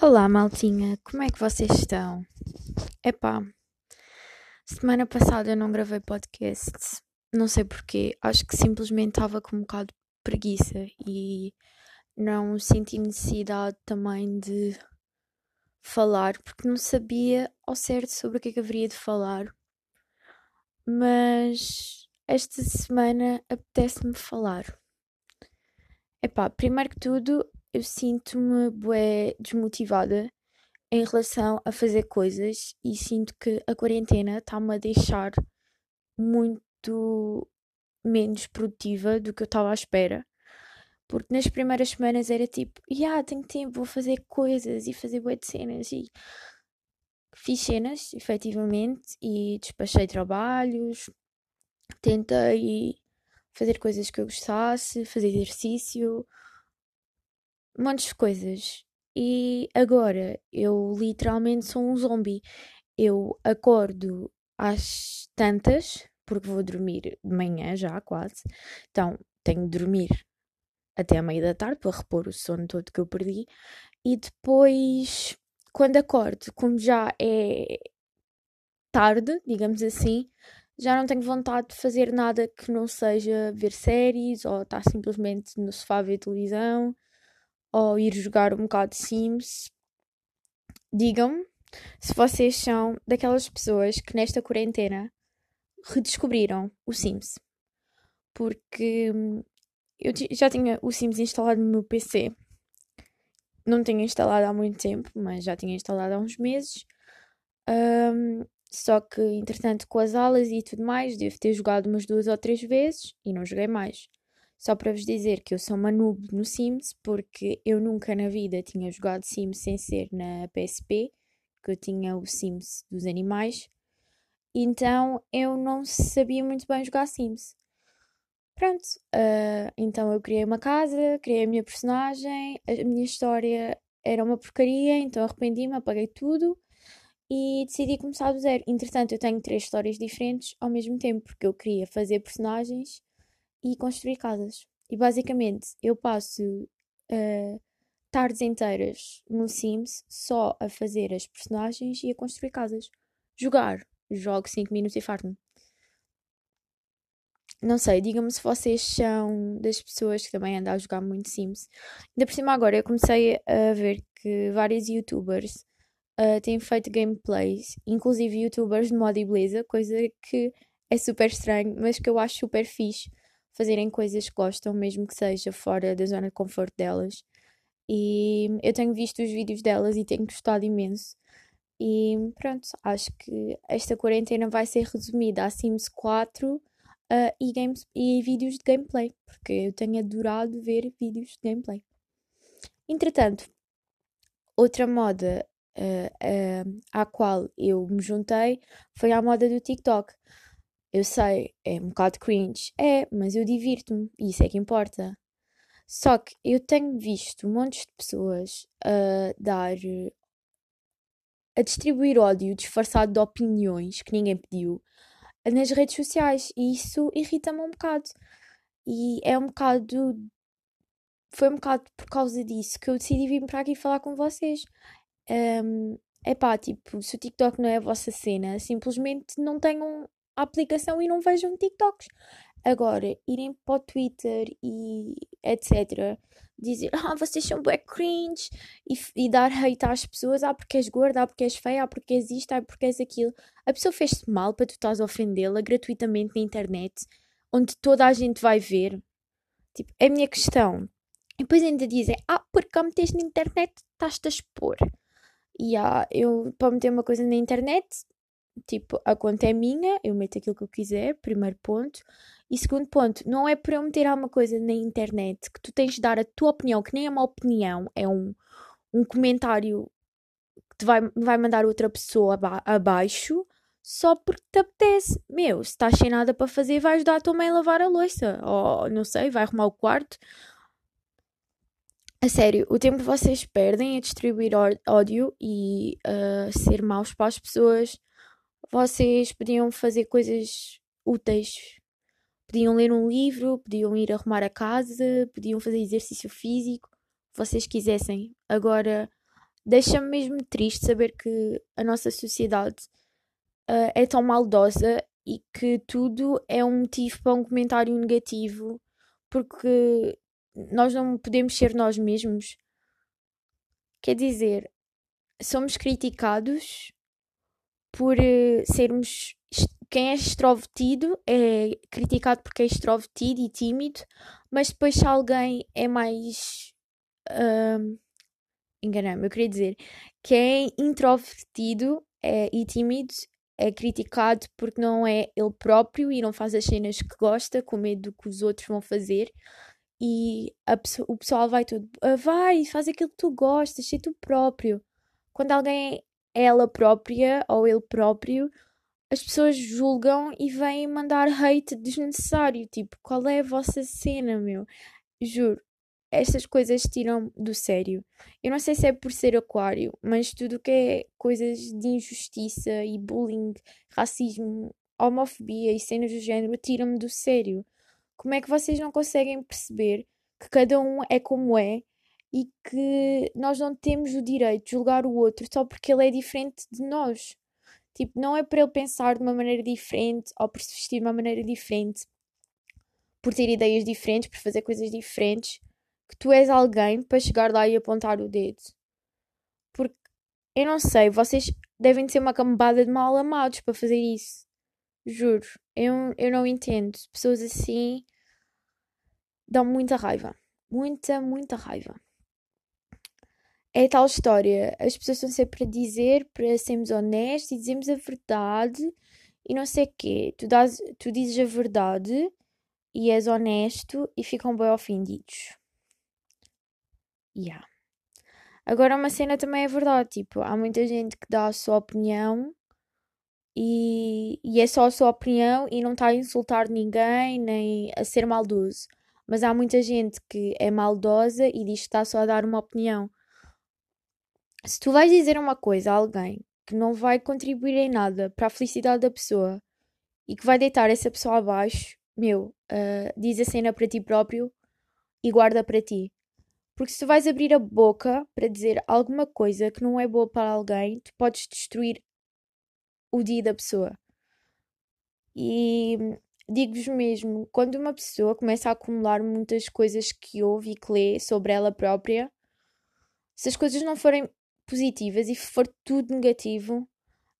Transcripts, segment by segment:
Olá, maltinha, como é que vocês estão? Epá, semana passada eu não gravei podcast, não sei porquê, acho que simplesmente estava com um bocado de preguiça e não senti necessidade também de falar, porque não sabia ao certo sobre o que é que haveria de falar. Mas esta semana apetece-me falar. Epá, primeiro que tudo, eu sinto-me bué desmotivada em relação a fazer coisas e sinto que a quarentena está-me a deixar muito menos produtiva do que eu estava à espera. Porque nas primeiras semanas era tipo, ah, yeah, tenho tempo, vou fazer coisas e fazer bué de cenas e fiz cenas, efetivamente, e despachei trabalhos, tentei fazer coisas que eu gostasse, fazer exercício, montes de coisas. E agora eu literalmente sou um zombie. Eu acordo às tantas, porque vou dormir de manhã já, quase. Então tenho de dormir até a meia da tarde para repor o sono todo que eu perdi. E depois, quando acordo, como já é tarde, digamos assim, já não tenho vontade de fazer nada que não seja ver séries ou estar simplesmente no sofá a ver televisão ou ir jogar um bocado de Sims, digam-me se vocês são daquelas pessoas que nesta quarentena redescobriram o Sims. Porque hum, eu já tinha o Sims instalado no meu PC. Não tinha instalado há muito tempo, mas já tinha instalado há uns meses. Um, só que, entretanto, com as aulas e tudo mais, devo ter jogado umas duas ou três vezes e não joguei mais. Só para vos dizer que eu sou uma noob no Sims, porque eu nunca na vida tinha jogado Sims sem ser na PSP, que eu tinha o Sims dos animais, então eu não sabia muito bem jogar Sims. Pronto, uh, então eu criei uma casa, criei a minha personagem, a minha história era uma porcaria, então arrependi-me, apaguei tudo e decidi começar do zero. Entretanto, eu tenho três histórias diferentes ao mesmo tempo, porque eu queria fazer personagens e construir casas. E basicamente eu passo uh, tardes inteiras no Sims só a fazer as personagens e a construir casas. Jogar, jogo 5 minutos e farto-me. Não sei, digam-me se vocês são das pessoas que também andam a jogar muito Sims. Ainda por cima, agora eu comecei a ver que vários youtubers uh, têm feito gameplays, inclusive youtubers de moda e beleza, coisa que é super estranho, mas que eu acho super fixe fazerem coisas que gostam, mesmo que seja fora da zona de conforto delas. E eu tenho visto os vídeos delas e tenho gostado imenso. E pronto, acho que esta quarentena vai ser resumida a Sims 4 uh, e, games, e vídeos de gameplay, porque eu tenho adorado ver vídeos de gameplay. Entretanto, outra moda uh, uh, à qual eu me juntei foi a moda do TikTok. Eu sei, é um bocado cringe. É, mas eu divirto-me. E isso é que importa. Só que eu tenho visto montes de pessoas a dar. a distribuir ódio disfarçado de opiniões que ninguém pediu nas redes sociais. E isso irrita-me um bocado. E é um bocado. Foi um bocado por causa disso que eu decidi vir para aqui falar com vocês. Um, é pá, tipo, se o TikTok não é a vossa cena, simplesmente não tenham a aplicação e não vejam TikToks. Agora, irem para o Twitter e etc. Dizer, ah, vocês são bué cringe e, e dar hate às pessoas, ah, porque és gorda, ah, porque és feia, ah, porque és isto, ah, porque és aquilo. A pessoa fez-se mal para tu estás a ofendê-la gratuitamente na internet, onde toda a gente vai ver. Tipo, é a minha questão. E depois ainda dizem, ah, porque a metes na internet estás-te a expor. E ah, eu, para meter uma coisa na internet, tipo, a conta é minha, eu meto aquilo que eu quiser, primeiro ponto. E segundo ponto, não é para eu meter alguma coisa na internet que tu tens de dar a tua opinião, que nem é uma opinião, é um, um comentário que te vai, vai mandar outra pessoa aba abaixo só porque te apetece. Meu, se estás sem nada para fazer, vais dar a tua mãe a lavar a louça. Ou, não sei, vai arrumar o quarto. A sério, o tempo que vocês perdem a distribuir ódio e uh, ser maus para as pessoas vocês podiam fazer coisas úteis. Podiam ler um livro, podiam ir arrumar a casa, podiam fazer exercício físico, vocês quisessem. Agora, deixa-me mesmo triste saber que a nossa sociedade uh, é tão maldosa e que tudo é um motivo para um comentário negativo, porque nós não podemos ser nós mesmos. Quer dizer, somos criticados por uh, sermos. Quem é extrovertido é criticado porque é extrovertido e tímido, mas depois se alguém é mais. Uh, enganei-me, eu queria dizer que é introvertido é, e tímido é criticado porque não é ele próprio e não faz as cenas que gosta, com medo do que os outros vão fazer. E o pessoal vai tudo, ah, vai, faz aquilo que tu gostas, sei tu próprio. Quando alguém ela própria ou ele próprio, as pessoas julgam e vêm mandar hate desnecessário. Tipo, qual é a vossa cena, meu? Juro, estas coisas tiram do sério. Eu não sei se é por ser aquário, mas tudo que é coisas de injustiça e bullying, racismo, homofobia e cenas do género tiram-me do sério. Como é que vocês não conseguem perceber que cada um é como é e que nós não temos o direito de julgar o outro só porque ele é diferente de nós? Tipo, não é para ele pensar de uma maneira diferente ou por se vestir de uma maneira diferente, por ter ideias diferentes, por fazer coisas diferentes que tu és alguém para chegar lá e apontar o dedo. Porque eu não sei, vocês devem ser uma cambada de mal amados para fazer isso. Juro, eu, eu não entendo. Pessoas assim dão muita raiva. Muita, muita raiva. É tal história. As pessoas estão sempre a dizer para sermos honestos e dizemos a verdade e não sei o quê. Tu, dás, tu dizes a verdade e és honesto e ficam bem ofendidos. Yeah. Agora uma cena também é verdade, tipo, há muita gente que dá a sua opinião e, e é só a sua opinião e não está a insultar ninguém nem a ser maldoso. Mas há muita gente que é maldosa e diz que está só a dar uma opinião. Se tu vais dizer uma coisa a alguém que não vai contribuir em nada para a felicidade da pessoa e que vai deitar essa pessoa abaixo, meu, uh, diz a cena para ti próprio e guarda para ti. Porque se tu vais abrir a boca para dizer alguma coisa que não é boa para alguém, tu podes destruir o dia da pessoa. E digo-vos mesmo, quando uma pessoa começa a acumular muitas coisas que ouve e que lê sobre ela própria, se as coisas não forem positivas e for tudo negativo,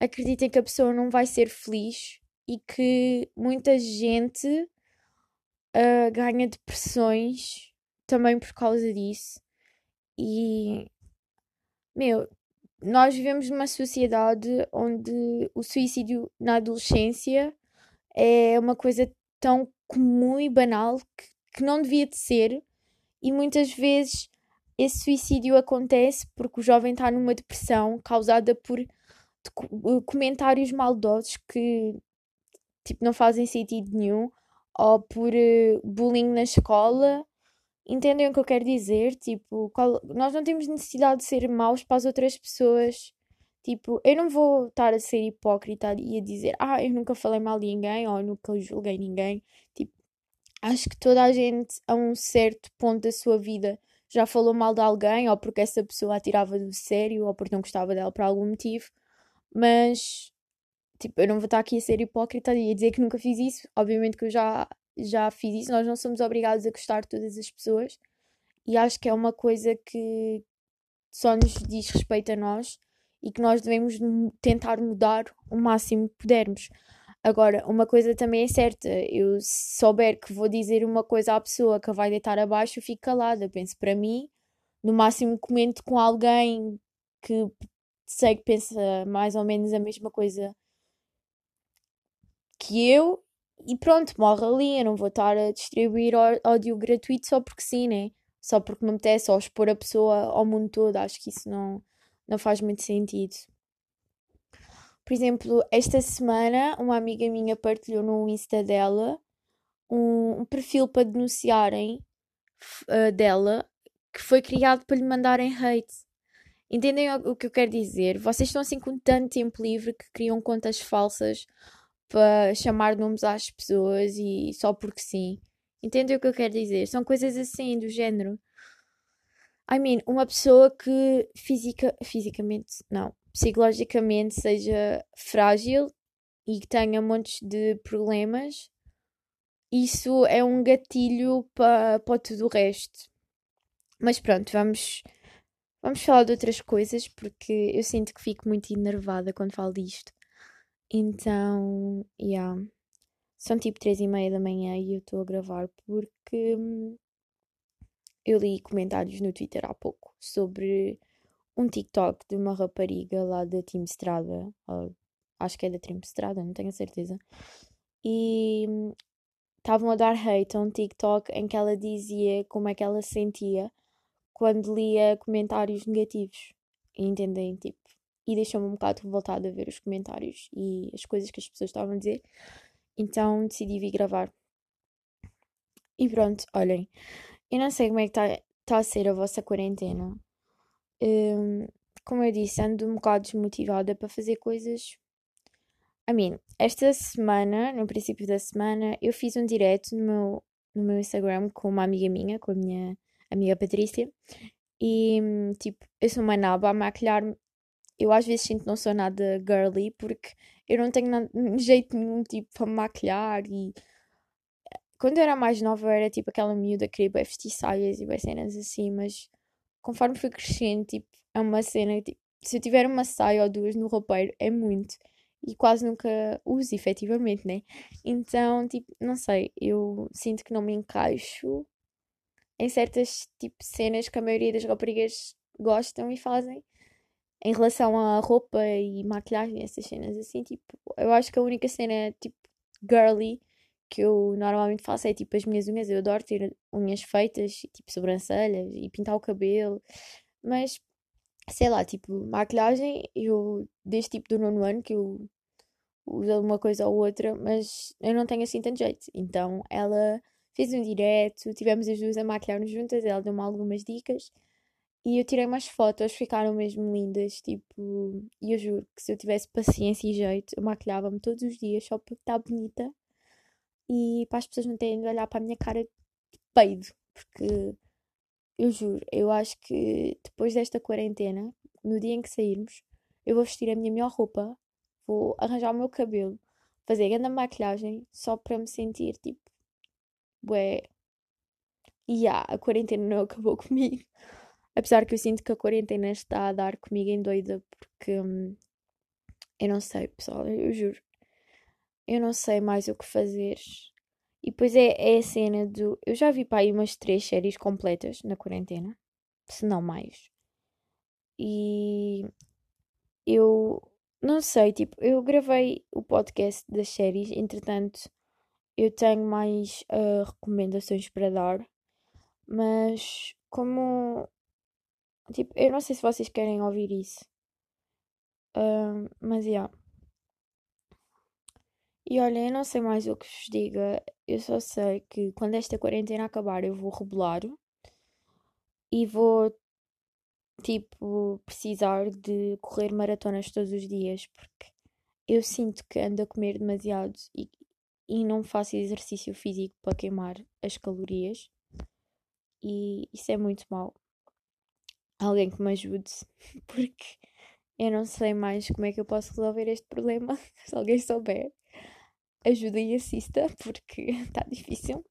acreditem que a pessoa não vai ser feliz e que muita gente uh, ganha depressões também por causa disso. E, meu, nós vivemos numa sociedade onde o suicídio na adolescência é uma coisa tão comum e banal que, que não devia de ser, e muitas vezes esse suicídio acontece porque o jovem está numa depressão causada por comentários maldosos que tipo, não fazem sentido nenhum, ou por uh, bullying na escola Entendem o que eu quero dizer? Tipo, qual... nós não temos necessidade de ser maus para as outras pessoas. Tipo, eu não vou estar a ser hipócrita e a dizer, ah, eu nunca falei mal de ninguém ou nunca julguei ninguém. Tipo, acho que toda a gente, a um certo ponto da sua vida, já falou mal de alguém, ou porque essa pessoa a tirava do sério, ou porque não gostava dela por algum motivo. Mas, tipo, eu não vou estar aqui a ser hipócrita e a dizer que nunca fiz isso. Obviamente que eu já já fiz isso, nós não somos obrigados a gostar de todas as pessoas e acho que é uma coisa que só nos diz respeito a nós e que nós devemos tentar mudar o máximo que pudermos. Agora, uma coisa também é certa, eu souber que vou dizer uma coisa à pessoa que vai deitar abaixo, eu fico calada. Penso para mim, no máximo comento com alguém que sei que pensa mais ou menos a mesma coisa que eu e pronto, morre ali. Eu não vou estar a distribuir ódio gratuito só porque sim, né? Só porque me apetece, ou expor a pessoa ao mundo todo. Acho que isso não, não faz muito sentido. Por exemplo, esta semana, uma amiga minha partilhou no Insta dela um, um perfil para denunciarem uh, dela que foi criado para lhe mandarem hate. Entendem o, que eu quero dizer? Vocês estão assim com tanto tempo livre que criam contas falsas para chamar nomes às pessoas e só porque sim. Entendem o que eu quero dizer? São coisas assim, do género. I mean, uma pessoa que fisica, fisicamente, não, psicologicamente seja frágil e que tenha montes de problemas, isso é um gatilho para pa tudo o resto. Mas pronto, vamos, vamos falar de outras coisas porque eu sinto que fico muito enervada quando falo disto. Então, yeah. São tipo três e meia da manhã e eu estou a gravar porque hum, eu li comentários no Twitter há pouco sobre um TikTok de uma rapariga lá da Team Strada, acho que é da Team Strada, não tenho certeza, e hum, estavam a dar hate a um TikTok em que ela dizia como é que ela se sentia quando lia comentários negativos. Entendem? Tipo, e deixou-me um bocado revoltada a ver os comentários e as coisas que as pessoas estavam a dizer. Então decidi vir gravar. E pronto, olhem. Eu não sei como é que está tá a ser a vossa quarentena. Um, como eu disse, ando um bocado desmotivada para fazer coisas. I mean, esta semana, no princípio da semana, eu fiz um direct no meu, no meu Instagram com uma amiga minha, com a minha amiga Patrícia. E, tipo, eu sou uma naba a maquilhar-me. Eu às vezes sinto que não sou nada girly porque eu não tenho nada, jeito nenhum, tipo, para maquilhar e quando eu era mais nova, eu era tipo aquela miúda que queria vestir saias e cenas assim, mas conforme fui crescendo, tipo, é uma cena, tipo, se eu tiver uma saia ou duas no roupeiro, é muito. E quase nunca uso, efetivamente, né? Então, tipo, não sei, eu sinto que não me encaixo em certas, tipo, cenas que a maioria das raparigas gostam e fazem. Em relação à roupa e maquilhagem, essas cenas assim, tipo, eu acho que a única cena, tipo, girly que eu normalmente faço é tipo as minhas unhas. Eu adoro ter unhas feitas, tipo sobrancelhas e pintar o cabelo. Mas, sei lá, tipo, maquilhagem, eu, desde tipo do nono ano, que eu uso uma coisa ou outra, mas eu não tenho assim tanto jeito. Então, ela fez um direto, tivemos as duas a maquilhar-nos juntas, ela deu-me algumas dicas. E eu tirei umas fotos, ficaram mesmo lindas, tipo, e eu juro que se eu tivesse paciência e jeito, eu maquilhava-me todos os dias só para estar bonita e para as pessoas não terem de olhar para a minha cara de peido, porque eu juro, eu acho que depois desta quarentena, no dia em que sairmos, eu vou vestir a minha melhor roupa, vou arranjar o meu cabelo, fazer grande maquilhagem só para me sentir tipo, ué, e yeah, a quarentena não acabou comigo. Apesar que eu sinto que a quarentena está a dar comigo em doida, porque hum, eu não sei, pessoal, eu juro eu não sei mais o que fazer. E depois é, é a cena do. Eu já vi para aí umas três séries completas na quarentena, se não mais. E eu não sei, tipo, eu gravei o podcast das séries, entretanto, eu tenho mais uh, recomendações para dar, mas como. Tipo, eu não sei se vocês querem ouvir isso. Uh, mas. Yeah. E olha, eu não sei mais o que vos diga, eu só sei que quando esta quarentena acabar eu vou rebolar e vou, tipo, precisar de correr maratonas todos os dias porque eu sinto que ando a comer demasiado e, e não faço exercício físico para queimar as calorias e isso é muito mau. Alguém que me ajude, porque eu não sei mais como é que eu posso resolver este problema, se alguém souber ajuda e assista, porque está difícil.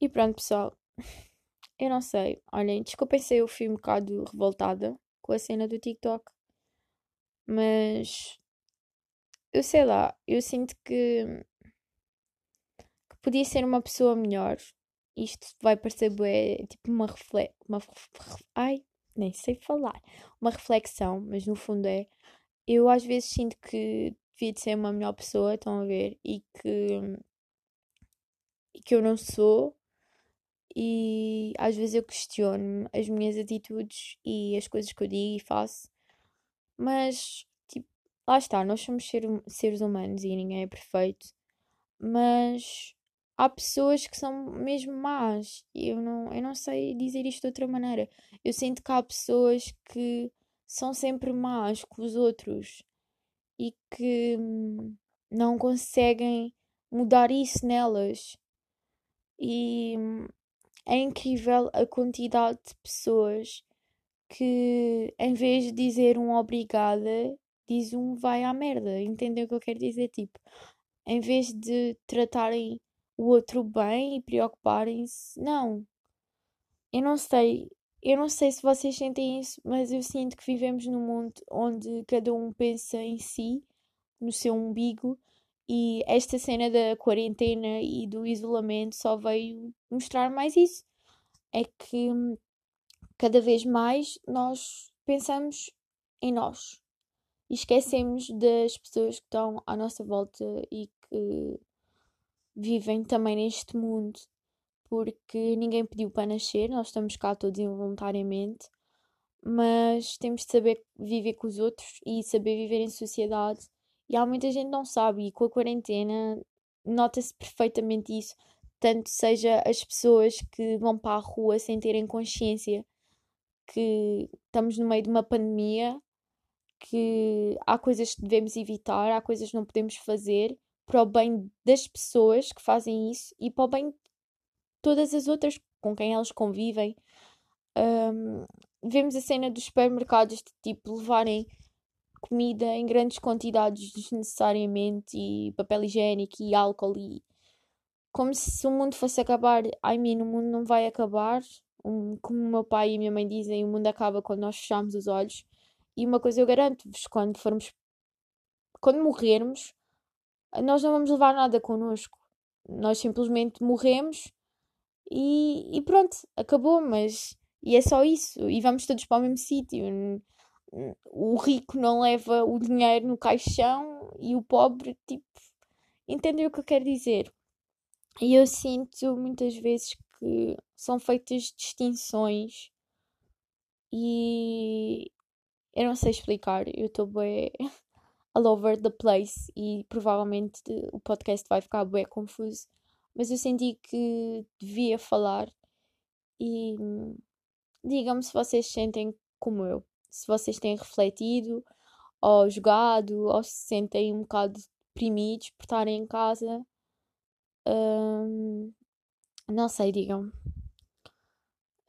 E pronto, pessoal. Eu não sei. Olhem, desculpem se eu fui um bocado revoltada com a cena do TikTok. Mas eu sei lá, eu sinto que, que podia ser uma pessoa melhor. Isto vai parecer bué, tipo uma reflexão. Uma, ai, nem sei falar. Uma reflexão, mas no fundo é. Eu às vezes sinto que devia de ser uma melhor pessoa, estão a ver? E que, e que eu não sou. E às vezes eu questiono as minhas atitudes e as coisas que eu digo e faço. Mas, tipo, lá está, nós somos ser, seres humanos e ninguém é perfeito. Mas há pessoas que são mesmo más. E eu não, eu não sei dizer isto de outra maneira. Eu sinto que há pessoas que são sempre más com os outros e que não conseguem mudar isso nelas. E é incrível a quantidade de pessoas que, em vez de dizer um obrigada, diz um vai à merda. Entendeu o que eu quero dizer? Tipo, em vez de tratarem o outro bem e preocuparem-se, não. Eu não sei, eu não sei se vocês sentem isso, mas eu sinto que vivemos num mundo onde cada um pensa em si, no seu umbigo, e esta cena da quarentena e do isolamento só veio mostrar mais isso. É que hum, cada vez mais nós pensamos em nós e esquecemos das pessoas que estão à nossa volta e que vivem também neste mundo porque ninguém pediu para nascer, nós estamos cá todos involuntariamente, mas temos de saber viver com os outros e saber viver em sociedade. E há muita gente que não sabe, e com a quarentena nota-se perfeitamente isso. Tanto seja as pessoas que vão para a rua sem terem consciência que estamos no meio de uma pandemia, que há coisas que devemos evitar, há coisas que não podemos fazer para o bem das pessoas que fazem isso e para o bem todas as outras com quem elas convivem. Um, vemos a cena dos supermercados de tipo levarem comida em grandes quantidades desnecessariamente e papel higiênico e álcool e como se o mundo fosse acabar. Ai, mim, o mundo não vai acabar. Um, como o meu pai e a minha mãe dizem, o mundo acaba quando nós fechamos os olhos. E uma coisa eu garanto-vos, quando formos quando morrermos, nós não vamos levar nada connosco. Nós simplesmente morremos e, e pronto, acabou, mas. E é só isso. E vamos todos para o mesmo sítio. O rico não leva o dinheiro no caixão e o pobre, tipo. Entendeu o que eu quero dizer? E eu sinto muitas vezes que são feitas distinções e eu não sei explicar. Eu estou bem all over the place e provavelmente o podcast vai ficar bem confuso mas eu senti que devia falar e digam-me se vocês sentem como eu, se vocês têm refletido ou jogado ou se sentem um bocado deprimidos por estarem em casa. Um, não sei, digam.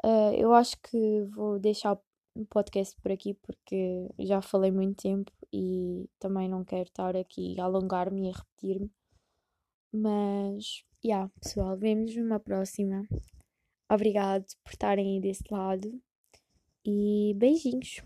Uh, eu acho que vou deixar o podcast por aqui porque já falei muito tempo e também não quero estar aqui a alongar-me e a repetir-me. Mas yeah, pessoal, vemos numa próxima. Obrigado por estarem aí desse lado e beijinhos.